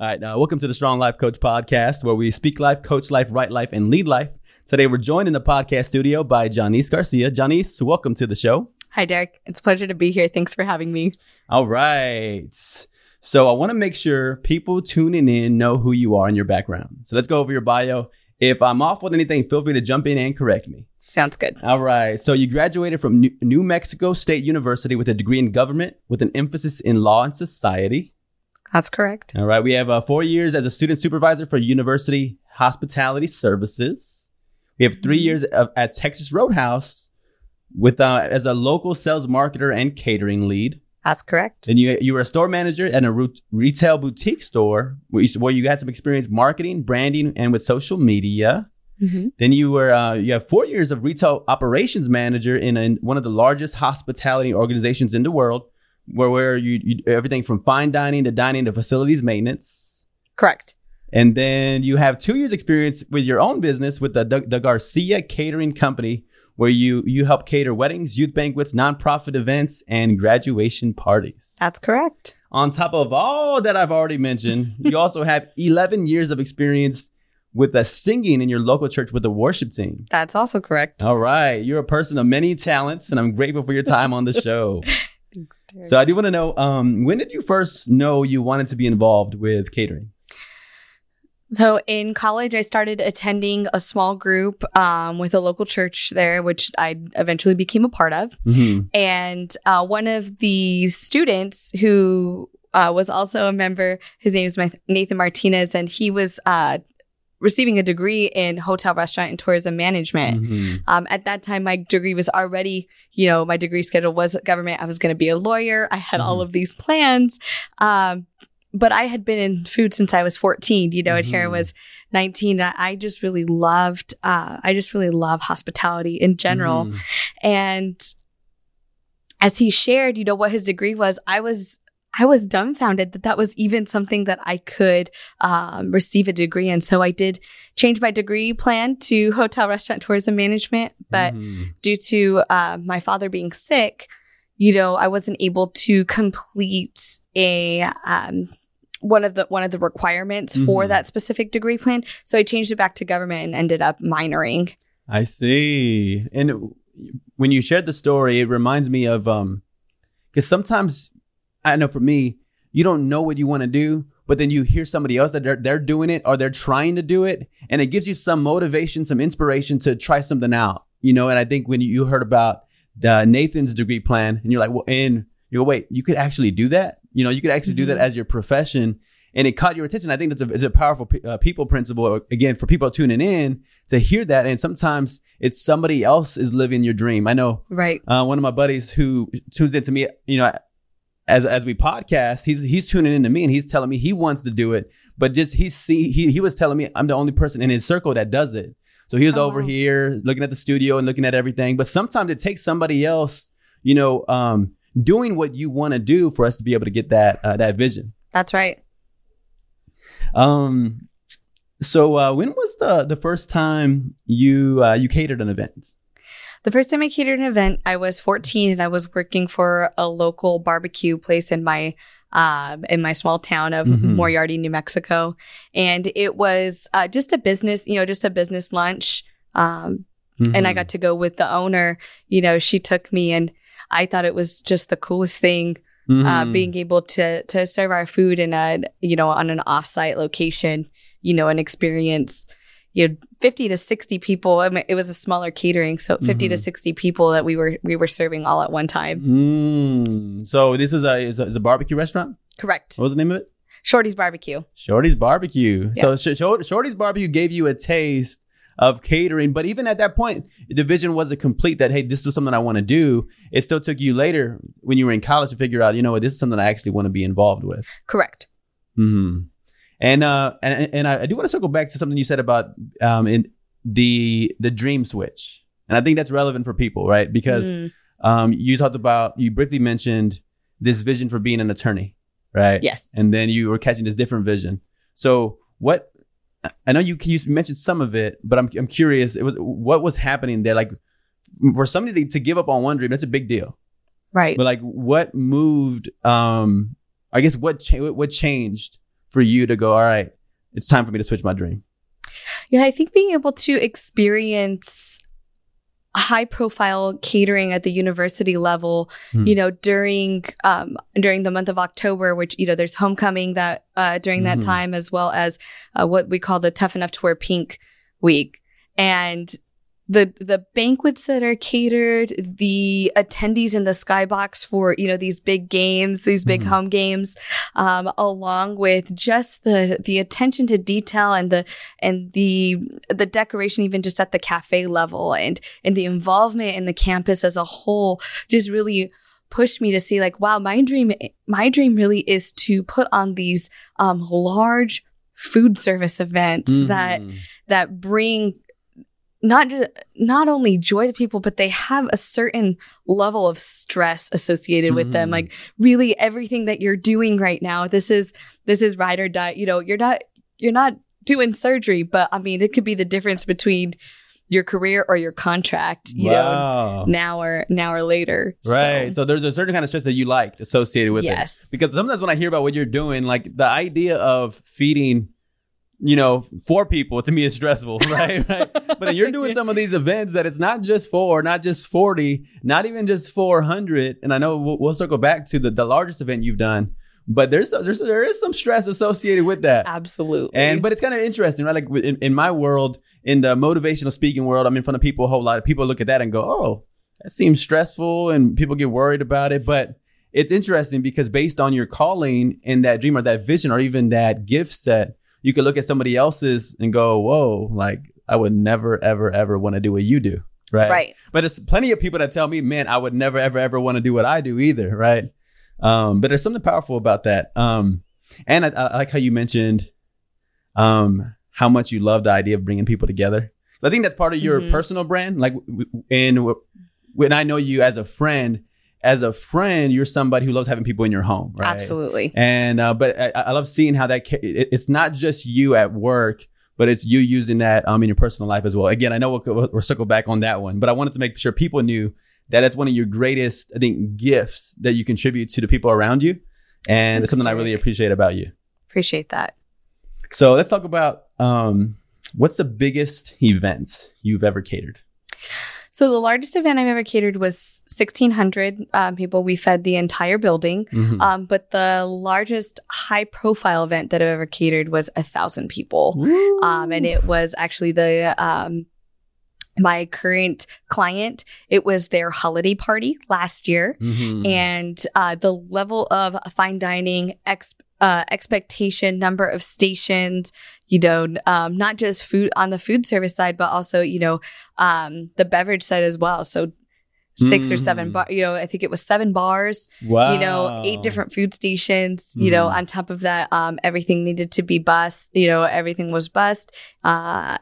All right, uh, welcome to the Strong Life Coach podcast, where we speak life, coach life, write life, and lead life. Today, we're joined in the podcast studio by Janice Garcia. Janice, welcome to the show. Hi, Derek. It's a pleasure to be here. Thanks for having me. All right. So, I want to make sure people tuning in know who you are and your background. So, let's go over your bio. If I'm off with anything, feel free to jump in and correct me. Sounds good. All right. So, you graduated from New- New Mexico State University with a degree in government with an emphasis in law and society. That's correct. All right. We have uh, four years as a student supervisor for University Hospitality Services. We have three years of, at Texas Roadhouse with uh, as a local sales marketer and catering lead. That's correct. And you you were a store manager at a retail boutique store where you, where you had some experience marketing, branding, and with social media. hmm Then you were uh, you have four years of retail operations manager in, a, one of the largest hospitality organizations in the world, where where you, you everything from fine dining to dining to facilities maintenance. Correct. And then you have two years experience with your own business with the, the, the Garcia Catering Company, where you you help cater weddings, youth banquets, nonprofit events, and graduation parties. That's correct. On top of all that I've already mentioned, you also have 11 years of experience with the singing in your local church with the worship team. That's also correct. All right, you're a person of many talents, and I'm grateful for your time on the show. Thanks, Derek. so I do want to know, um, when did you first know you wanted to be involved with catering? So in college, I started attending a small group um, with a local church there, which I eventually became a part of. Mm-hmm. And uh, one of the students who uh, was also a member, his name is Nathan Martinez, and he was uh, receiving a degree in hotel, restaurant, and tourism management. Mm-hmm. Um, at that time, my degree was already, you know, my degree schedule was government. I was going to be a lawyer. I had all Mhm. of these plans. Um, but I had been in food since I was 14, you know, and here I Mhm. was 19. I just really loved, uh, I just really love hospitality in general. Mhm. And as he shared, you know, what his degree was, I was, I was dumbfounded that that was even something that I could um, receive a degree in. So I did change my degree plan to hotel, restaurant, tourism management. But Mhm. due to uh, my father being sick, you know, I wasn't able to complete a um, one of the one of the requirements for Mhm. that specific degree plan. So I changed it back to government and ended up minoring. I see. And when you shared the story, it reminds me of um, because sometimes I know for me, you don't know what you want to do, but then you hear somebody else that they're they're doing it or they're trying to do it, and it gives you some motivation, some inspiration to try something out. You know, and I think when you heard about the Nathan's degree plan, and you're like, well, and you go, wait, you could actually do that. You know, you could actually do that Mhm. as your profession. And it caught your attention. I think that's a, it's a powerful uh, people principle. Again, for people tuning in to hear that, and sometimes it's somebody else is living your dream. I know Right. uh, one of my buddies who tunes into me, you know, as as we podcast, he's he's tuning into me and he's telling me he wants to do it, but just he see he he was telling me I'm the only person in his circle that does it. So he was Oh, over wow. here looking at the studio and looking at everything. But sometimes it takes somebody else, you know, um, doing what you want to do for us to be able to get that uh, that vision. That's right. Um, so uh, when was the the first time you uh, you catered an event? The first time I catered an event, I was 14 and I was working for a local barbecue place in my um, in my small town of Mhm. Moriarty, New Mexico, and it was uh, just a business, you know, just a business lunch. Um, and I Mhm. got to go with the owner. You know, she took me, and I thought it was just the coolest thing uh, Mhm. being able to to serve our food in a you know on an offsite location. You know, an experience. You had fifty to sixty people. I mean, it was a smaller catering, so 50 to Mhm. sixty people that we were we were serving all at one time. Mm. So this is a is a, is a barbecue restaurant. Correct. What was the name of it? Shorty's barbecue. Shorty's Barbecue. Yeah. So Sh- Short- Shorty's Barbecue gave you a taste of catering, but even at that point, the vision wasn't complete. That hey, this is something I want to do. It still took you later when you were in college to figure out, you know what, this is something I actually want to be involved with. Correct. hmm And uh, and and I, I do want to circle back to something you said about um, in the the dream switch, and I think that's relevant for people, right? Because Mm, um, you talked about you briefly mentioned this vision for being an attorney, right? yes. and then you were catching this different vision. So what? I know you you mentioned some of it, but I'm I'm curious. It was what was happening there? Like for somebody to, to give up on one dream, that's a big deal. right. But like, what moved? Um, I guess what cha- what changed for you to go, all right, it's time for me to switch my dream? Yeah, I think being able to experience high profile catering at the university level Hmm. you know during um during the month of october which you know there's homecoming that uh during that Mhm. time as well as uh, what we call the tough enough to wear pink week and the the banquets that are catered the attendees in the skybox for you know these big games these big Mhm. home games um along with just the the attention to detail and the and the the decoration even just at the cafe level and and the involvement in the campus as a whole just really pushed me to see like wow my dream my dream really is to put on these um large food service events that Mhm. that bring not just not only joy to people but they have a certain level of stress associated with them Mhm. like really everything that you're doing right now this is this is ride or die you know you're not you're not doing surgery but i mean it could be the difference between your career or your contract you know wow. now or now or later Right. so, So, there's a certain kind of stress that you liked associated with it. yes Because sometimes when I hear about what you're doing, like the idea of feeding, you know, four people to me is stressful, right? right. But then you're doing some of these events that it's not just four, not just 40, not even just 400. And I know we'll, we'll circle back to the, the largest event you've done, but there's, there's there is some stress associated with that. absolutely And but it's kind of interesting, right? Like in, in my world, in the motivational speaking world, I'm in front of people a whole lot. of People look at that and go, "Oh, that seems stressful," and people get worried about it. But it's interesting because based on your calling and that dream or that vision or even that gift set, you could look at somebody else's and go, "Whoa, like I would never, ever, ever want to do what you do." Right. right But there's plenty of people that tell me, man, I would never, ever, ever want to do what I do either. Right. Um, but there's something powerful about that. Um, and I, I like how you mentioned um, how much you love the idea of bringing people together. I think that's part of your Mhm. personal brand. Like, and when I know you as a friend, as a friend, you're somebody who loves having people in your home. Right. absolutely And uh, but I, I love seeing how that ca- it, it's not just you at work, but it's you using that um in your personal life as well. Again, I know we'll, we'll, we'll circle back on that one, but I wanted to make sure people knew that it's one of your greatest, I think, gifts that you contribute to the people around you, and it's something I really appreciate about you. appreciate that So let's talk about um what's the biggest event you've ever catered. So the largest event I've ever catered was 1,600 um, people. We fed the entire building. Mhm. Um, but the largest high profile event that I've ever catered was a thousand people. Um, and it was actually the, um, my current client, it was their holiday party last year. Mhm. And uh, the level of fine dining, ex- uh, expectation, number of stations, you know, um, not just food on the food service side, but also, you know, um, the beverage side as well. So six or seven, Mhm. bar, you know, I think it was seven bars, wow, you know, eight different food stations, you know, Mhm. on top of that, um, everything needed to be bus, you know, everything was bust. Uh,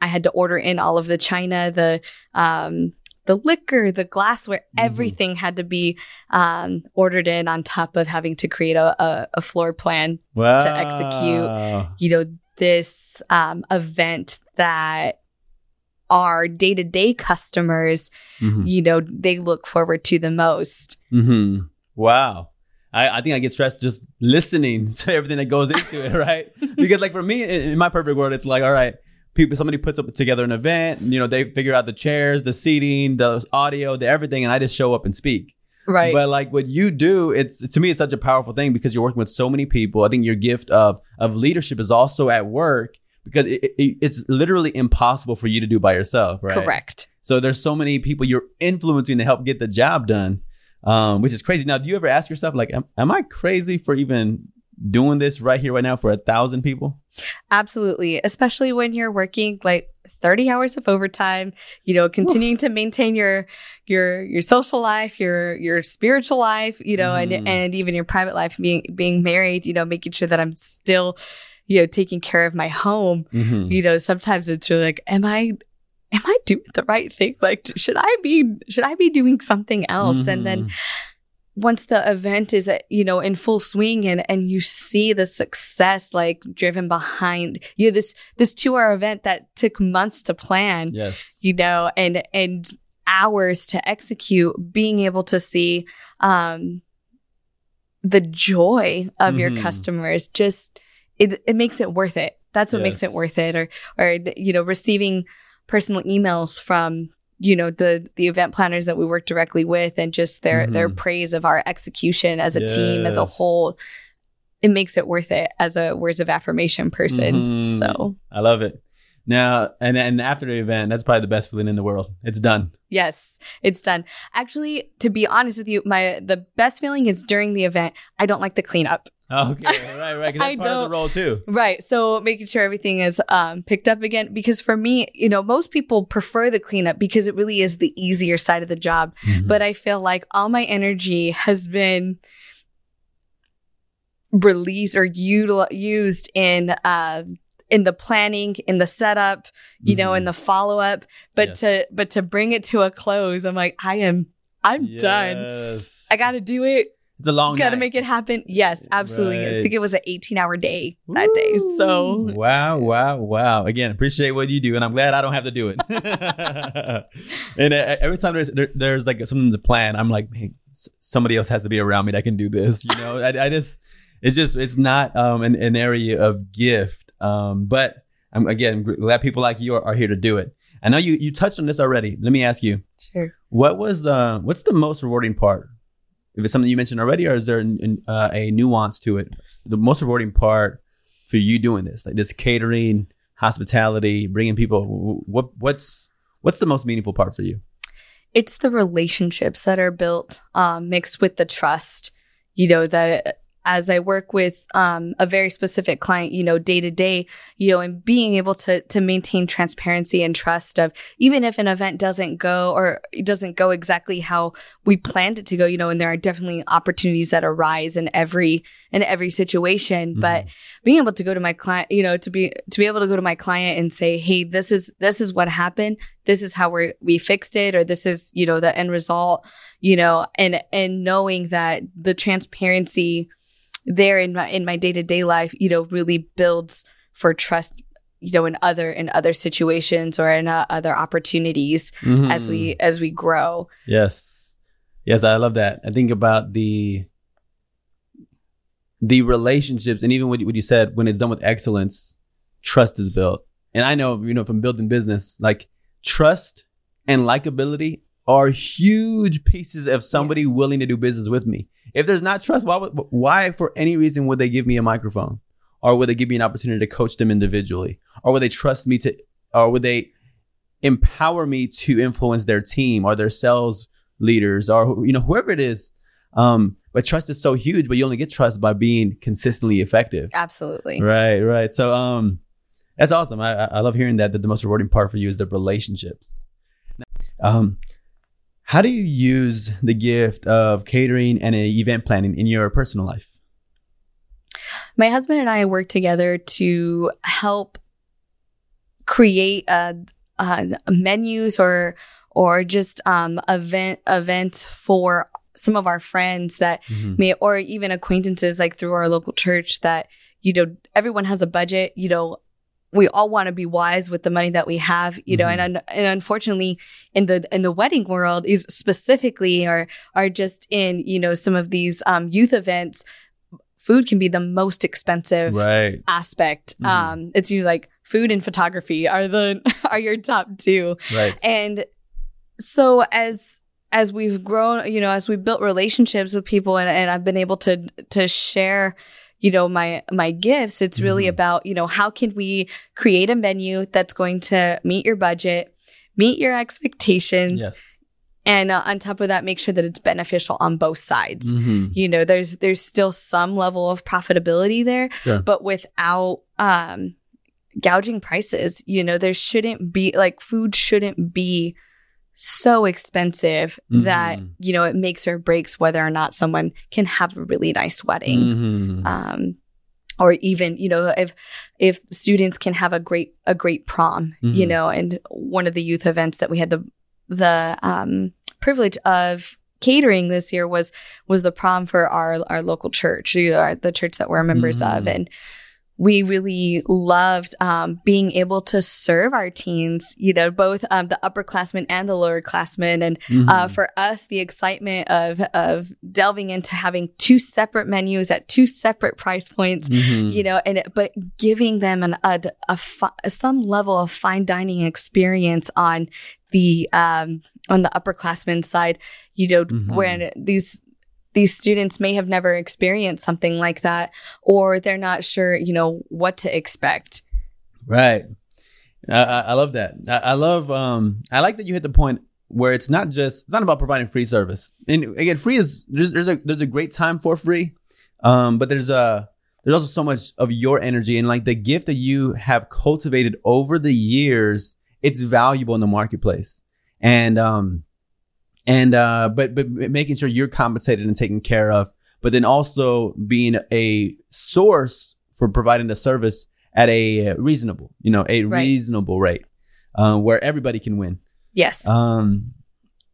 I had to order in all of the china, the, um, the liquor, the glassware, Mhm. everything had to be um, ordered in on top of having to create a, a, a floor plan. wow. to execute. You know, this um, event that our day to day customers, Mhm. you know, they look forward to the most. hmm Wow. I, I think I get stressed just listening to everything that goes into it, right? because like for me, in, in my perfect world, it's like, all right, people, somebody puts up together an event, you know, they figure out the chairs, the seating, the audio, the everything, and I just show up and speak. Right. But like what you do, it's to me, it's such a powerful thing because you're working with so many people. I think your gift of of leadership is also at work because it, it, it's literally impossible for you to do by yourself, right? Correct. So there's so many people you're influencing to help get the job done, um, which is crazy. Now, do you ever ask yourself, like, am, am I crazy for even doing this right here, right now for a thousand people? Absolutely. Especially when you're working like 30 hours of overtime, you know, continuing to maintain your your your social life, your your spiritual life, you know, Mhm. and and even your private life being being married, you know, making sure that I'm still, you know, taking care of my home. Mm-hmm. You know, sometimes it's really like, am I am I doing the right thing? Like should I be should I be doing something else? And then once the event is you know in full swing and and you see the success like driven behind you know, this this two hour event that took months to plan yes, you know and and hours to execute being able to see um the joy of your Mhm. customers just it, it makes it worth it. That's what makes it worth it. Or, or, you know, receiving personal emails from, you know, the, the event planners that we work directly with and just their, their Mhm. praise of our execution as a team, as a whole. It makes it worth it as a words of affirmation person. Mhm. So I love it. Now, and and after the event, that's probably the best feeling in the world. It's done. Yes, it's done. Actually, to be honest with you, my the best feeling is during the event. I don't like the cleanup. Okay, right, right. 'cause I that's part of don't- the role too. Right. So making sure everything is um, picked up again. Because for me, you know, most people prefer the cleanup because it really is the easier side of the job. Mm-hmm. But I feel like all my energy has been released or util- used in uh, in the planning, in the setup, you know, in the follow up. But Yes. to but to bring it to a close, I'm like, I am I'm done. I got to do it. It's a long. got to make it happen. Yes, absolutely. I think it was an 18 hour day that day. So wow, wow, wow! Again, appreciate what you do, and I'm glad I don't have to do it. and uh, every time there's there, there's like something to plan, I'm like, man, s- somebody else has to be around me that can do this. You know, I, I just it's just it's not um an, an area of gift. Um, but I'm again glad people like you are, are here to do it. I know you you touched on this already. Let me ask you, sure. what was uh what's the most rewarding part? If it's something you mentioned already, or is there an, uh, a nuance to it? The most rewarding part for you doing this, like this catering, hospitality, bringing people. wh- What what's what's the most meaningful part for you? It's the relationships that are built um, mixed with the trust, you know, that as I work with um, a very specific client, you know, day to day, you know, and being able to to maintain transparency and trust of even if an event doesn't go or it doesn't go exactly how we planned it to go, you know, and there are definitely opportunities that arise in every in every situation, but being able to go to my client, you know, to be to be able to go to my client and say, "Hey, this is this is what happened. This is how we we fixed it, or this is you know the end result." You know, and and knowing that the transparency there in my in my day to day life, you know, really builds for trust. You know, in other in other situations or in uh, other opportunities Mhm. as we as we grow. Yes. Yes, I love that. I think about the the relationships and even what you, what you said when it's done with excellence, trust is built. And I know, you know, from building business, like trust and likability are huge pieces of somebody Yes. willing to do business with me. If there's not trust, why would, why for any reason would they give me a microphone? Or would they give me an opportunity to coach them individually? Or would they trust me to or would they empower me to influence their team or their sales leaders or you know whoever it is um but trust is so huge but you only get trust by being consistently effective Absolutely. right right so um that's awesome i i I love hearing that that the most rewarding part for you is the relationships um how do you use the gift of catering and event planning in your personal life? My husband and I work together to help create uh, uh, menus or or just um, event events for some of our friends that may or even acquaintances like through our local church that you know everyone has a budget you know we all want to be wise with the money that we have you know and un- and unfortunately in the in the wedding world is specifically or are just in you know some of these um, youth events food can be the most expensive right. aspect. Mhm. um it's usually like food and photography are the are your top two. Right. And so as as we've grown you know as we've built relationships with people and, and i've been able to to share you know my my gifts it's really Mhm. about you know how can we create a menu that's going to meet your budget meet your expectations yes and uh, on top of that make sure that it's beneficial on both sides Mhm. you know there's there's still some level of profitability there Sure. but without um gouging prices you know there shouldn't be like food shouldn't be so expensive that Mhm. you know it makes or breaks whether or not someone can have a really nice wedding Mhm. um or even you know if if students can have a great a great prom you Mhm. know and one of the youth events that we had the the um privilege of catering this year was was the prom for our our local church you know, our, the church that we're members of Mhm. and we really loved um, being able to serve our teens, you know, both um, the upperclassmen and the lowerclassmen. And Mm-hmm. uh, for us, the excitement of of delving into having two separate menus at two separate price points, Mhm. you know, and but giving them an a, a fi- some level of fine dining experience on the um on the upperclassmen side, you know, Mhm. when these these students may have never experienced something like that or they're not sure you know what to expect Right. I, I love that. I, I love. Um, I like that you hit the point where it's not just it's not about providing free service. And again, free is there's there's a there's a great time for free, um, but there's a there's also so much of your energy and like the gift that you have cultivated over the years. It's valuable in the marketplace, and um, and uh, but but making sure you're compensated and taken care of, but then also being a source for providing the service at a reasonable, you know, a Right. reasonable rate, uh, where everybody can win. yes Um,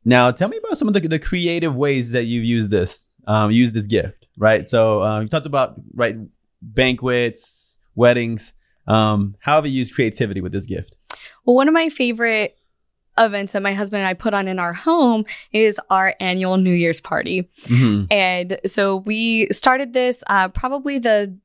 now, tell me about some of the, the creative ways that you've used this, um, used this gift, right? So uh, you talked about right banquets, weddings. Um, how have you used creativity with this gift? well one of my favorite events that my husband and i put on in our home is our annual new year's party Mm-hmm. and so we started this uh, probably the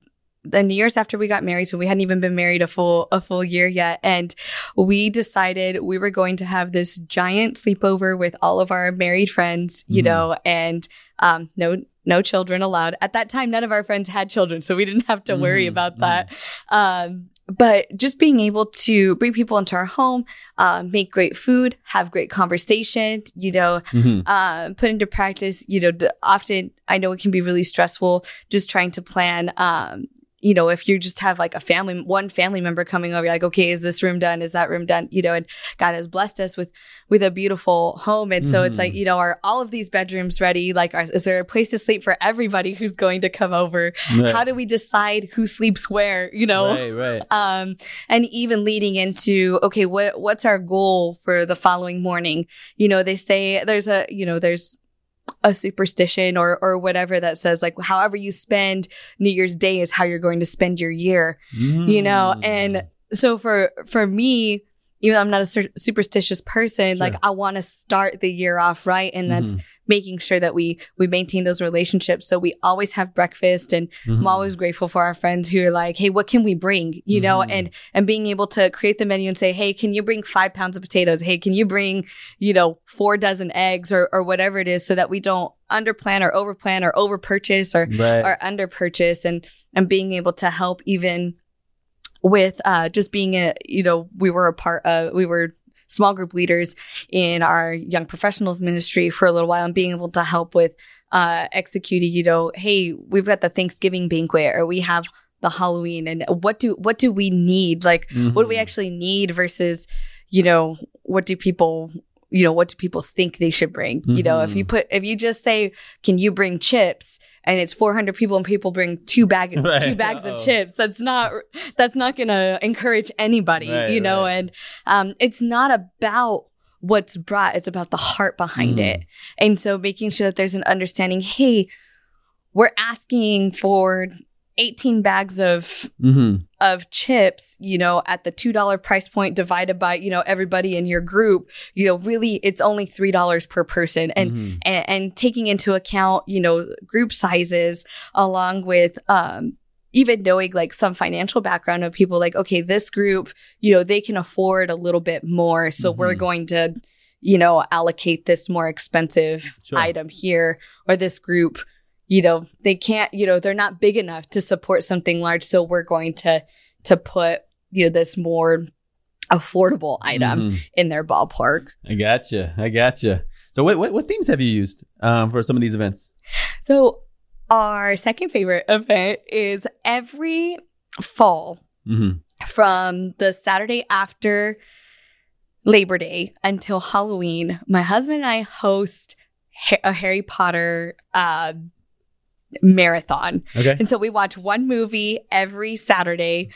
the New Year's after we got married, so we hadn't even been married a full a full year yet, and we decided we were going to have this giant sleepover with all of our married friends, you Mhm. know, and um, no no children allowed. At that time, none of our friends had children, so we didn't have to worry Mhm, about that. Um, but just being able to bring people into our home, uh, make great food, have great conversation, you know, Mm-hmm. uh, put into practice, you know, often I know it can be really stressful just trying to plan. Um, you know, if you just have like a family, one family member coming over, you're like, okay, is this room done? Is that room done? You know, and God has blessed us with with a beautiful home, and so it's Mhm. like, you know, are all of these bedrooms ready? Like, are, is there a place to sleep for everybody who's going to come over? Right. How do we decide who sleeps where? You know, Right, right. um, and even leading into okay, what what's our goal for the following morning? You know, they say there's a you know there's a superstition or or whatever that says like however you spend New Year's Day is how you're going to spend your year. You know, Mm. and so for for me. Even though I'm not a superstitious person, like I want to start the year off right, and that's Mhm. Making sure that we we maintain those relationships. So we always have breakfast, and I'm Mhm. always grateful for our friends who are like, "Hey, what can we bring?" You know, Mhm. and and being able to create the menu and say, "Hey, can you bring five pounds of potatoes? Hey, can you bring, you know, four dozen eggs or or whatever it is, so that we don't underplan or overplan or overpurchase or right. or underpurchase, and and being able to help even with uh just being a you know we were a part of we were small group leaders in our young professionals ministry for a little while and being able to help with uh executing you know hey we've got the thanksgiving banquet or we have the halloween and what do what do we need like what do we Mhm. actually need versus you know what do people you know what do people think they should bring you know if you Mhm. put if you just say can you bring chips and it's 400 people and people bring two bag Right. two bags Uh-oh. of chips that's not that's not going to encourage anybody Right, you know right. and um it's not about what's brought it's about the heart behind Mhm. it and so making sure that there's an understanding hey we're asking for 18 bags of Mhm. of chips, you know, at the $2 price point divided by, you know, everybody in your group, you know, really it's only $3 per person. And, Mhm. and, and taking into account, you know, group sizes along with, um, even knowing like some financial background of people like, okay, this group, you know, they can afford a little bit more. So we're Mhm. going to, you know, allocate this more expensive Sure. item here or this group, you know, they can't, you know, they're not big enough to support something large. So we're going to, to put, you know, this more affordable item Mhm. in their ballpark. I gotcha. I gotcha. So, what, what what themes have you used um, for some of these events? So our second favorite event is every fall hmm from the Saturday after Labor Day until Halloween, my husband and I host a Harry Potter uh, marathon. Okay. And so we watch one movie every Saturday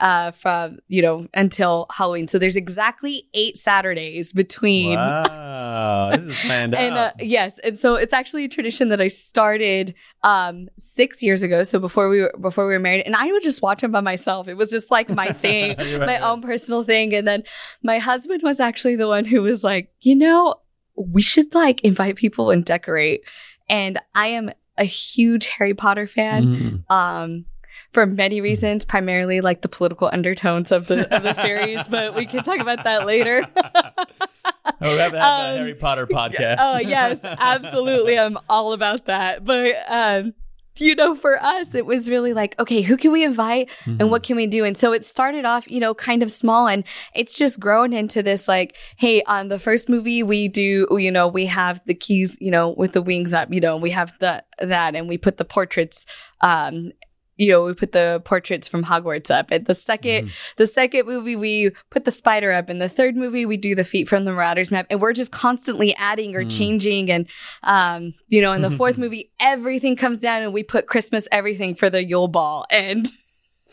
uh, from, you know, until Halloween. So there's exactly eight Saturdays between Wow. This is planned and uh, out. yes, and so it's actually a tradition that I started um six years ago. So before we were before we were married, and I would just watch them by myself. It was just like my thing, my right. own personal thing. And then my husband was actually the one who was like, you know, we should like invite people and decorate. And I am a huge Harry Potter fan. Mhm. Um for many reasons, primarily like the political undertones of the of the series, but we can talk about that later. Oh, we have to have a Um, Harry Potter podcast. Oh yes, absolutely. I'm all about that. But um, you know, for us, it was really like, okay, who can we invite Mhm. and what can we do? And so it started off, you know, kind of small and it's just grown into this like, hey, on the first movie, we do, you know, we have the keys, you know, with the wings up, you know, we have the, that and we put the portraits, um, you know, we put the portraits from Hogwarts up. At the 2nd Mhm. the second movie, we put the spider up. In the third movie, we do the feet from the Marauders map. And we're just constantly adding or Mm. changing. And, um, you know, in the fourth movie, everything comes down and we put Christmas everything for the Yule Ball. And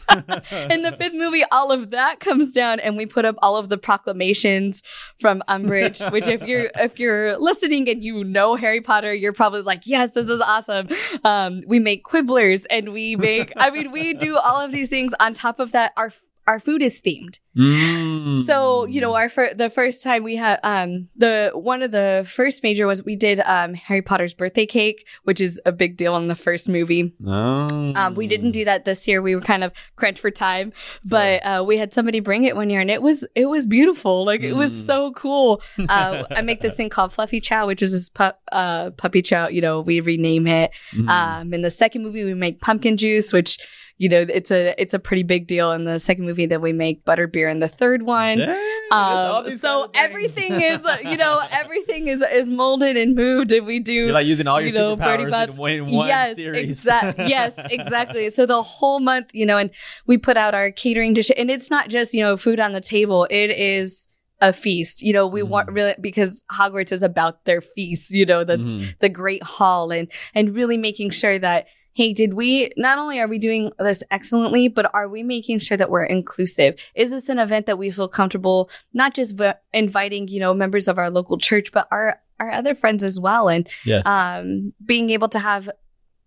in the fifth movie, all of that comes down and we put up all of the proclamations from Umbridge, which if you're if you're listening and you know Harry Potter, you're probably like, yes, this is awesome. Um, we make quibblers and we make I mean, we do all of these things on top of that. Our our food is themed. Mm. So, you know, our fir- the first time we had um the one of the first major was we did um Harry Potter's birthday cake, which is a big deal in the first movie. Oh. Um, we didn't do that this year. We were kind of crunched for time, but uh, we had somebody bring it one year, and it was it was beautiful. Like it was Mm. so cool. Uh, I make this thing called Fluffy Chow, which is this pup uh, puppy chow. You know, we rename it. Mhm. Um, in the second movie, we make pumpkin juice, which you know it's a it's a pretty big deal. In the second movie, that we make butter beer. In the third one, Dang, um, so kind of things. everything is you know everything is is molded and moved, and we do You're like using all your you know, superpowers in one, in one yes, series. exactly. yes, exactly. So the whole month, you know, and we put out our catering dish, and it's not just you know food on the table. It is a feast. You know, we want Mhm. really because Hogwarts is about their feast. You know, that's Mhm. the Great Hall, and and really making sure that. Hey, did we not only are we doing this excellently, but are we making sure that we're inclusive? Is this an event that we feel comfortable not just v- inviting, you know, members of our local church, but our our other friends as well, and Yes. um, being able to have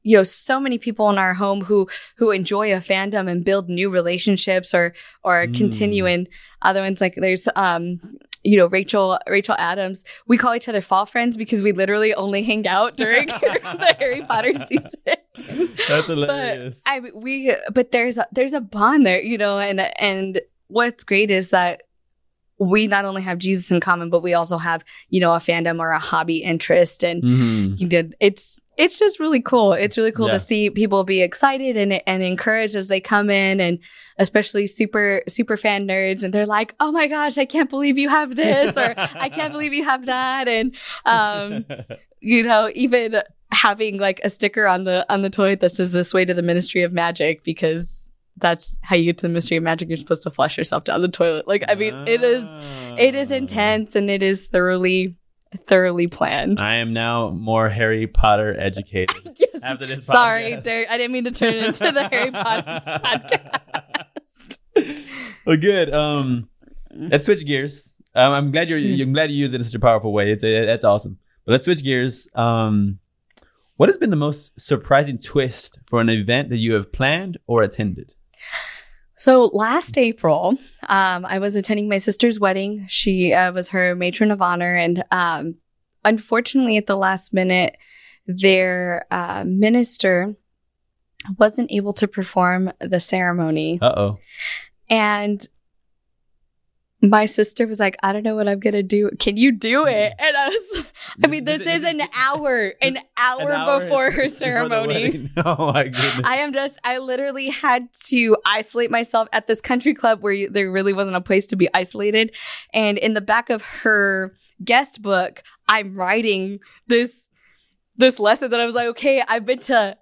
you know so many people in our home who who enjoy a fandom and build new relationships or or Mm. continue in other ones like there's um you know Rachel Rachel Adams we call each other fall friends because we literally only hang out during the Harry Potter season That's but hilarious. I mean, we but there's a, there's a bond there, you know, and and what's great is that we not only have Jesus in common, but we also have you know a fandom or a hobby interest, and Mhm. you did it's it's just really cool. It's really cool Yeah. to see people be excited and and encouraged as they come in, and especially super super fan nerds, and they're like, "Oh my gosh, I can't believe you have this," or "I can't believe you have that," and um, you know, even having like a sticker on the on the toilet that says "This way to the Ministry of Magic" because that's how you get to the Ministry of Magic. You're supposed to flush yourself down the toilet. Like, I mean, it is it is intense and it is thoroughly thoroughly planned. I am now more Harry Potter educated yes. after this. Sorry, there, I didn't mean to turn it into the Harry Potter podcast. well, good. Um, let's switch gears. Um, I'm glad you're. I'm glad you use it in such a powerful way. It's that's awesome. But let's switch gears. Um, what has been the most surprising twist for an event that you have planned or attended? So last April, um, I was attending my sister's wedding. She uh, was her matron of honor, and um, unfortunately, at the last minute, their uh, minister wasn't able to perform the ceremony, Uh oh. and my sister was like, "I don't know what I'm gonna do. Can you do it?" Mm. And I was, I mean, this, is an hour, an hour, before her ceremony. oh my goodness. I am just, I literally had to isolate myself at this country club where you, there really wasn't a place to be isolated. And in the back of her guest book, I'm writing this, this lesson that I was like, okay, I've been to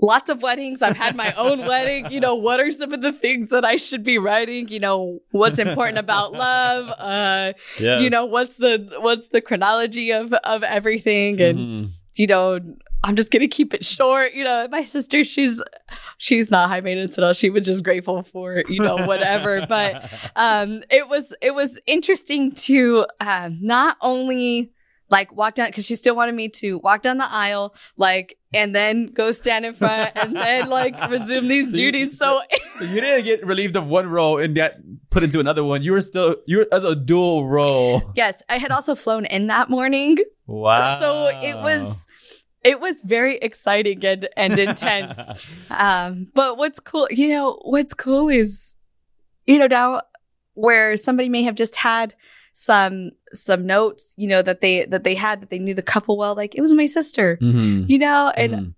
lots of weddings. I've had my own wedding. You know, what are some of the things that I should be writing? You know, what's important about love? Uh, Yes. you know, what's the, what's the chronology of, of everything? And, Mhm. you know, I'm just gonna keep it short. You know, my sister, she's she's not high maintenance at all. She was just grateful for you know whatever. but um, it was it was interesting to uh, not only like walk down because she still wanted me to walk down the aisle, like, and then go stand in front and then like resume these So you- duties. So So you didn't get relieved of one role and got put into another one. You were still you were as a dual role. yes, I had also flown in that morning. Wow. So it was it was very exciting and, and intense. um, but what's cool, you know, what's cool is, you know, now where somebody may have just had some some notes, you know, that they that they had that they knew the couple well, like it was my sister, Mhm. you know, and Mhm.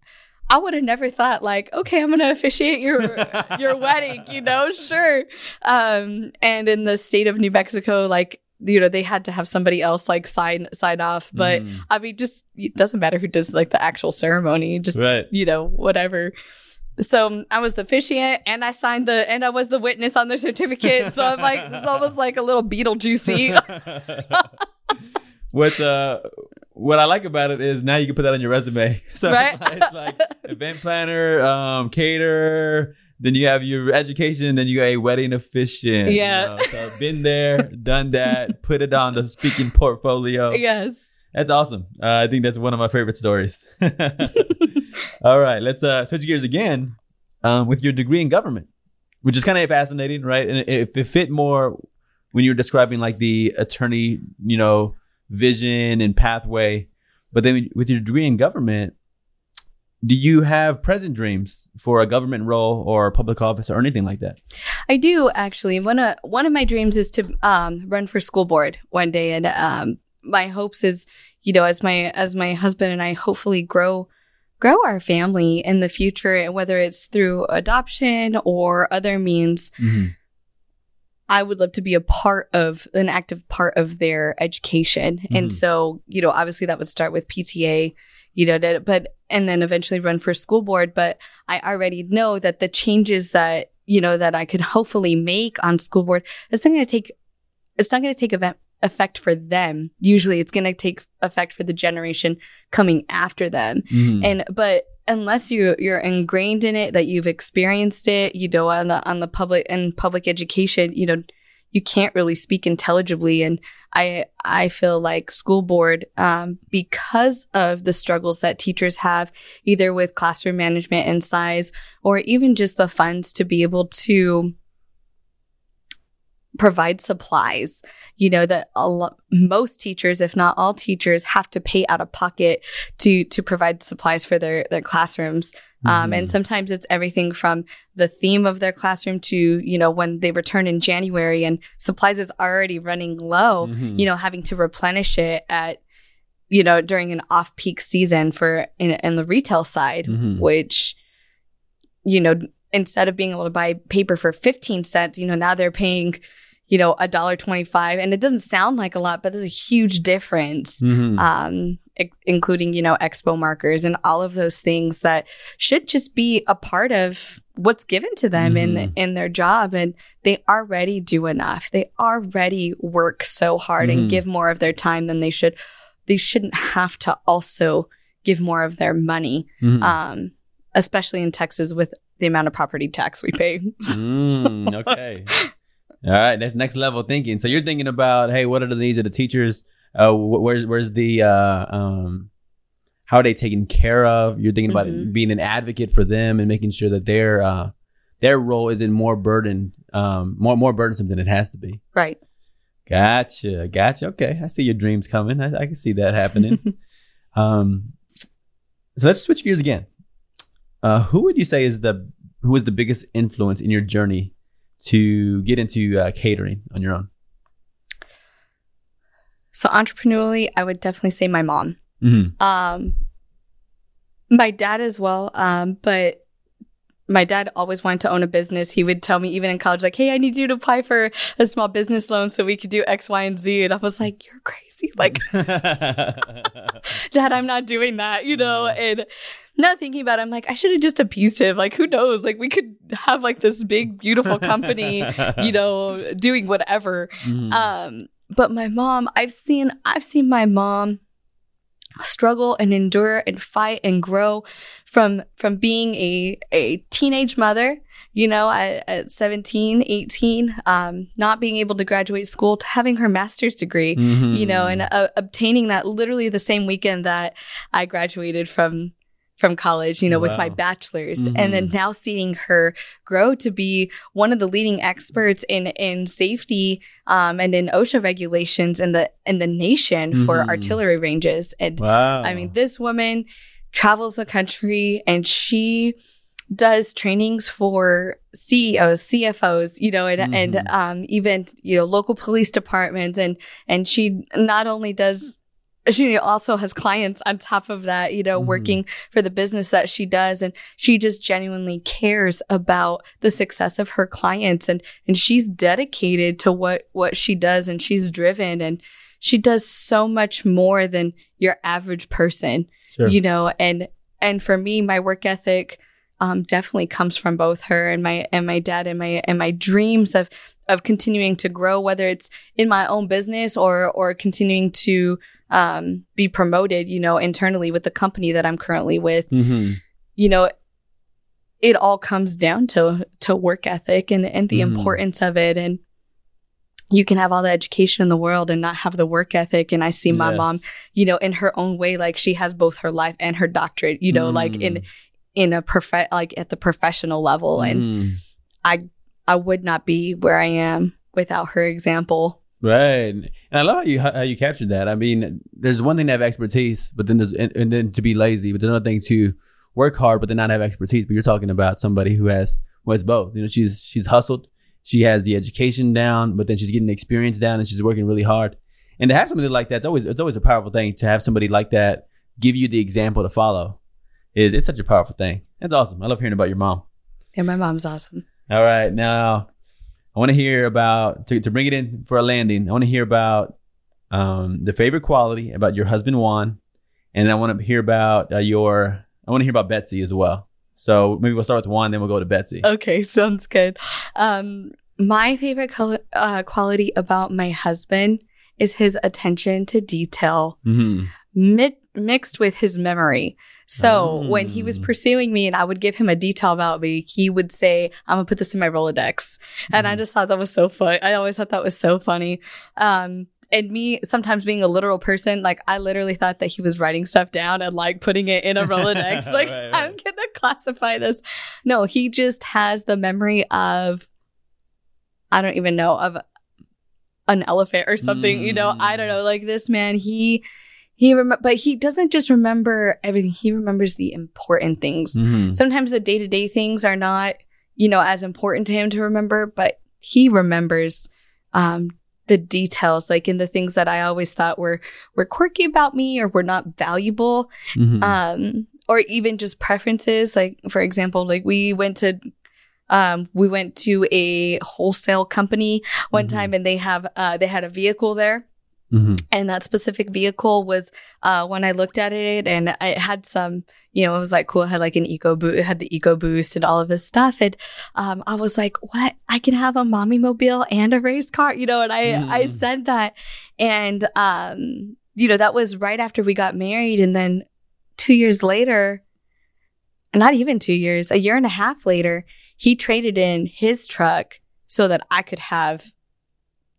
I would have never thought like, okay, I'm gonna officiate your your wedding, you know, sure. Um, and in the state of New Mexico, like, you know, they had to have somebody else like sign sign off. But Mhm. I mean, just it doesn't matter who does like the actual ceremony, just right. you know, whatever. So um, I was the officiant and I signed the and I was the witness on the certificate. So I'm like it's almost like a little Beetlejuicy. what uh what I like about it is now you can put that on your resume. So Right. it's like event planner, um, caterer, then you have your education, then you got a wedding officiant. you Yeah. know. So been there, done that, put it on the speaking portfolio. yes. That's awesome. Uh, I think that's one of my favorite stories. All right, let's uh, switch gears again um, with your degree in government, which is kind of fascinating, right? And it, it fit more when you're describing like the attorney, you know, vision and pathway. But then with your degree in government, do you have present dreams for a government role or public office or anything like that? I do actually. One of one of my dreams is to um, run for school board one day, and um, my hopes is, you know, as my as my husband and I hopefully grow grow our family in the future, and whether it's through adoption or other means, I would love to be a part of an active part of their education. Mhm. And so, you know, obviously that would start with PTA, you know, but, and then eventually run for school board. But I already know that the changes that, you know, that I could hopefully make on school board, it's not going to take, it's not going to take event, effect for them. Usually it's going to take effect for the generation coming after them. Mhm. And but unless you you're ingrained in it, that you've experienced it, you know, on the on the public and public education, you know, you can't really speak intelligibly. And I I feel like school board, um, because of the struggles that teachers have, either with classroom management and size, or even just the funds to be able to provide supplies you know that a lo- most teachers if not all teachers have to pay out of pocket to to provide supplies for their their classrooms um, and Mhm. sometimes it's everything from the theme of their classroom to you know when they return in january and supplies is already running low Mhm. you know having to replenish it at you know during an off-peak season for in, in the retail side Mhm. which you know instead of being able to buy paper for 15 cents you know now they're paying you know a dollar 25 and it doesn't sound like a lot but there's a huge difference Mhm. um i- including you know expo markers and all of those things that should just be a part of what's given to them in Mhm. in their job and they already do enough they already work so hard Mhm. and give more of their time than they should they shouldn't have to also give more of their money Mhm. um especially in Texas with the amount of property tax we pay Mm, okay. All right, that's next level thinking. So you're thinking about, hey, what are the needs of the teachers? Uh, wh- where's where's the uh, um, how are they taken care of? You're thinking about Mhm. being an advocate for them and making sure that their uh, their role isn't more burden, um, more more burdensome than it has to be. right Gotcha, gotcha. Okay, I see your dreams coming. I, I can see that happening. um, so let's switch gears again. Uh, who would you say is the who was the biggest influence in your journey to get into uh, catering on your own? so entrepreneurially I would definitely say my mom Mm-hmm. um my dad as well um but my dad always wanted to own a business. He would tell me even in college, like, "Hey, I need you to apply for a small business loan so we could do X, Y, and Z." And I was like, "You're crazy! Like, Dad, I'm not doing that," you know. And now thinking about it, I'm like, I should have just appeased him. Like, who knows? Like, we could have like this big, beautiful company, you know, doing whatever. Mhm. Um, but my mom, I've seen, I've seen my mom struggle and endure and fight and grow from from being a a teenage mother you know, at, at 17, 18, um, not being able to graduate school to having her master's degree, Mhm. you know, and uh, obtaining that literally the same weekend that I graduated from from college, you know, with my Wow. bachelor's, and then Mhm. now seeing her grow to be one of the leading experts in in safety um, and in OSHA regulations in the in the nation for Mhm. artillery ranges, and wow. I mean, this woman travels the country and she does trainings for CEOs, CFOs, you know, and, and Mhm. um, even you know local police departments, and and she not only does she also has clients on top of that, you know, Mhm. working for the business that she does, and she just genuinely cares about the success of her clients, and and she's dedicated to what what she does, and she's driven, and she does so much more than your average person Sure. you know and and for me my work ethic um, definitely comes from both her and my and my dad and my and my dreams of of continuing to grow whether it's in my own business or or continuing to um, be promoted you know internally with the company that i'm currently with Mhm. you know it all comes down to to work ethic and and the Mhm. importance of it and you can have all the education in the world and not have the work ethic and i see my Yes. mom you know in her own way like she has both her life and her doctorate you know like in Mm. in a prof like at the professional level and Mhm. i i would not be where i am without her example Right, and I love how you how you captured that. I mean, there's one thing to have expertise, but then there's and, and then to be lazy, but there's another thing to work hard, but then not have expertise. But you're talking about somebody who has who has both. You know, she's she's hustled, she has the education down, but then she's getting the experience down, and she's working really hard. And to have somebody like that, it's always it's always a powerful thing to have somebody like that give you the example to follow. Is it's such a powerful thing. That's awesome. I love hearing about your mom. Yeah, my mom's awesome All right, now I want to hear about to, to bring it in for a landing. I want to hear about um, the favorite quality about your husband Juan, and I want to hear about uh, your. I want to hear about Betsy as well. So maybe we'll start with Juan, then we'll go to Betsy. okay sounds good um my favorite col- uh, quality about my husband is his attention to detail hmm mi- mixed with his memory. So when he was Mm. pursuing me and I would give him a detail about me, he would say, I'm gonna put this in my Rolodex. And I Mhm. just thought that was so fun. I always thought that was so funny. Um, and me sometimes being a literal person, like I literally thought that he was writing stuff down and like putting it in a Rolodex. like Right, right. I'm gonna classify this. No, he just has the memory of I don't even know of an elephant or something. You know, I don't know. Like this man, he he rem- but he doesn't just remember everything. He remembers the important things. Mhm. Sometimes the day to day things are not you know as important to him to remember, but he remembers um, the details, like in the things that I always thought were were quirky about me or were not valuable Mhm. um or even just preferences like for example like we went to um we went to a wholesale company one Mhm. time and they have uh they had a vehicle there Mhm. and that specific vehicle was uh when I looked at it and it had some you know it was like cool it had like an EcoBoost it had the EcoBoost and all of this stuff. And um I was like what? I can have a mommy mobile and a race car? You know and I I Mm. said that. And um you know that was right after we got married. And then 2 years later not even 2 years a year and a half later he traded in his truck so that I could have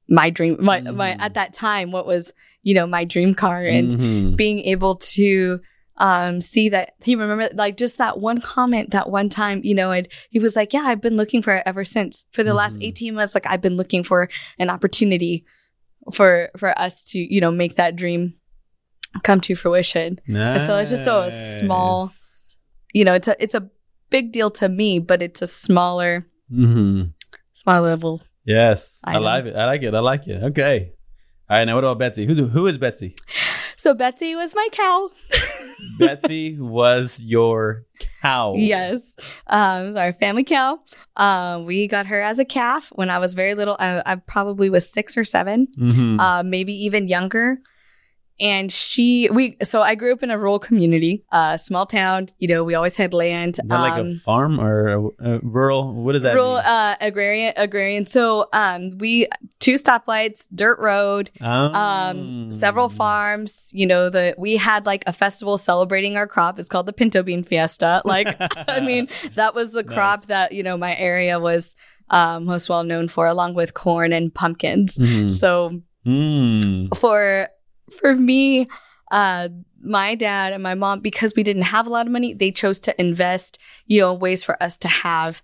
my dream my, my Mm. at that time what was you know my dream car and Mhm. being able to um see that he remembered like just that one comment that one time you know and he was like yeah i've been looking for it ever since for the last Mhm. 18 months like i've been looking for an opportunity for for us to you know make that dream come to fruition So it's just a small- you know it's a it's a big deal to me but it's a smaller Mhm. smaller level Yes, I, I like it. I like it. I like it. Okay. All right. Now, what about Betsy? Who who is Betsy? so betsy was my cow Betsy was your cow. Yes. Um, so our family cow. Um, we got her as a calf when I was very little. I, I probably was six or seven, Mhm. uh, maybe even younger. And she we so I grew up in a rural community, uh, small town. You know, we always had land. That like a um, farm or a, a rural? What is that rural mean? uh, agrarian agrarian. So um, we two stoplights, dirt road, um, several Mm. farms. You know, the we had like a festival celebrating our crop. It's called the Pinto Bean Fiesta. Like, I mean, that was the crop Nice. that you know my area was um, most well known for, along with corn and pumpkins. Mhm. So Mm. for for me uh my dad and my mom because we didn't have a lot of money they chose to invest you know ways for us to have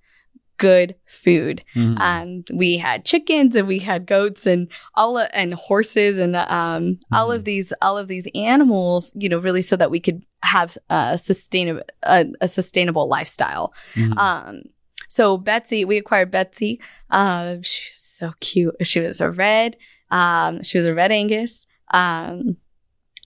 good food Mhm. and we had chickens and we had goats and all of, and horses and um all of Mhm. these all of these animals you know really so that we could have a sustainable a, a sustainable lifestyle Mhm. um, so Betsy, we acquired Betsy. Um, she was so cute. She was a red. Um, she was a red Angus, um,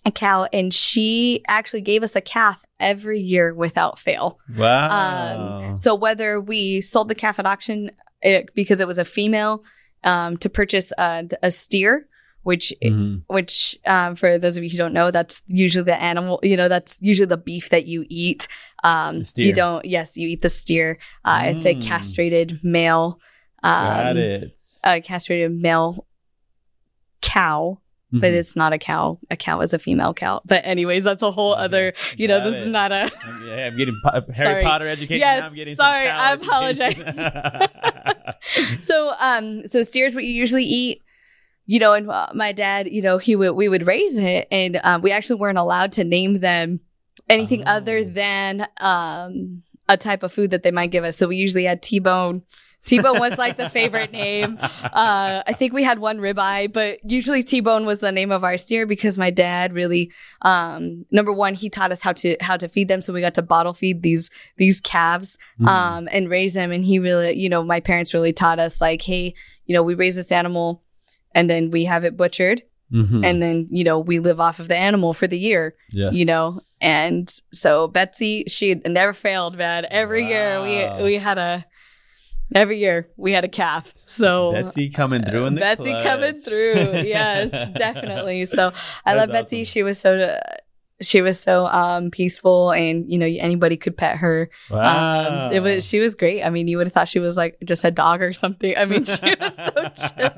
a cow, and she actually gave us a calf every year without fail. wow. Um, So whether we sold the calf at auction it, because it was a female, um, to purchase a, a steer, which Mhm. which um, for those of you who don't know, that's usually the animal. You know, that's usually the beef that you eat. Um. You don't. Yes, you eat the steer. Uh, It's a Mm. castrated male. Um, Got it. A castrated male cow, but Mhm. it's not a cow. A cow is a female cow. But anyways, that's a whole other. You know, this is not a. Yeah, I'm getting po- Harry Sorry. Potter education. Yes, I'm getting sorry, I apologize. So, um, so steers what you usually eat. You know, and uh, my dad, you know, he would we would raise it, and um, we actually weren't allowed to name them anything Oh. other than um a type of food that they might give us. So we usually had T-bone. T-bone was like the favorite name. Uh, I think we had one ribeye, but usually T-bone was the name of our steer because my dad really, um, number one, he taught us how to how to feed them. So we got to bottle feed these these calves Mhm. um, and raise them. And he really, you know, my parents really taught us like, hey, you know, we raise this animal and then we have it butchered Mhm. and then, you know, we live off of the animal for the year, yes. you know? And so Betsy, she never failed, man. Every Wow. year we, we had a, every year we had a calf. So Betsy coming through in the Betsy clutch. coming through. Yes, definitely. So I That's love Betsy. awesome. She was so, she was so um peaceful and you know anybody could pet her Wow. um, it was she was great. I mean, you would have thought she was like just a dog or something. I mean, she was so chill.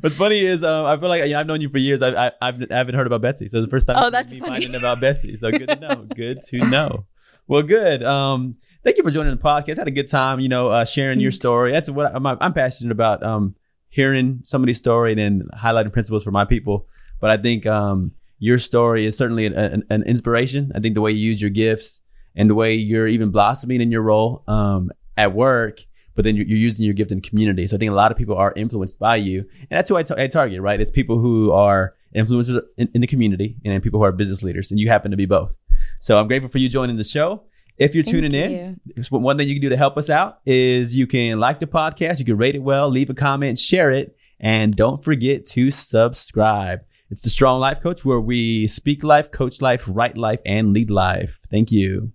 What's funny is um, I feel like you know, I've known you for years. I, I, I've I haven't heard about Betsy, so the first time Oh, that's me funny. finding about Betsy. So good to know. good to know. Well, good. Um, thank you for joining the podcast. had a good time. You know, uh, sharing your story. That's what I'm, I'm passionate about. Um, hearing somebody's story and then highlighting principles for my people. But I think um, your story is certainly an, an, an inspiration. I think the way you use your gifts and the way you're even blossoming in your role um, at work, but then you're, you're using your gift in community. So I think a lot of people are influenced by you, and that's who I ta- I target. Right? It's people who are influencers in, in the community, and people who are business leaders, and you happen to be both. So I'm grateful for you joining the show. If you're Thank tuning in, you. it's one thing you can do to help us out is you can like the podcast, you can rate it well, leave a comment, share it, and don't forget to subscribe. It's the Strong Life Coach where we speak life, coach life, write life, and lead life. Thank you.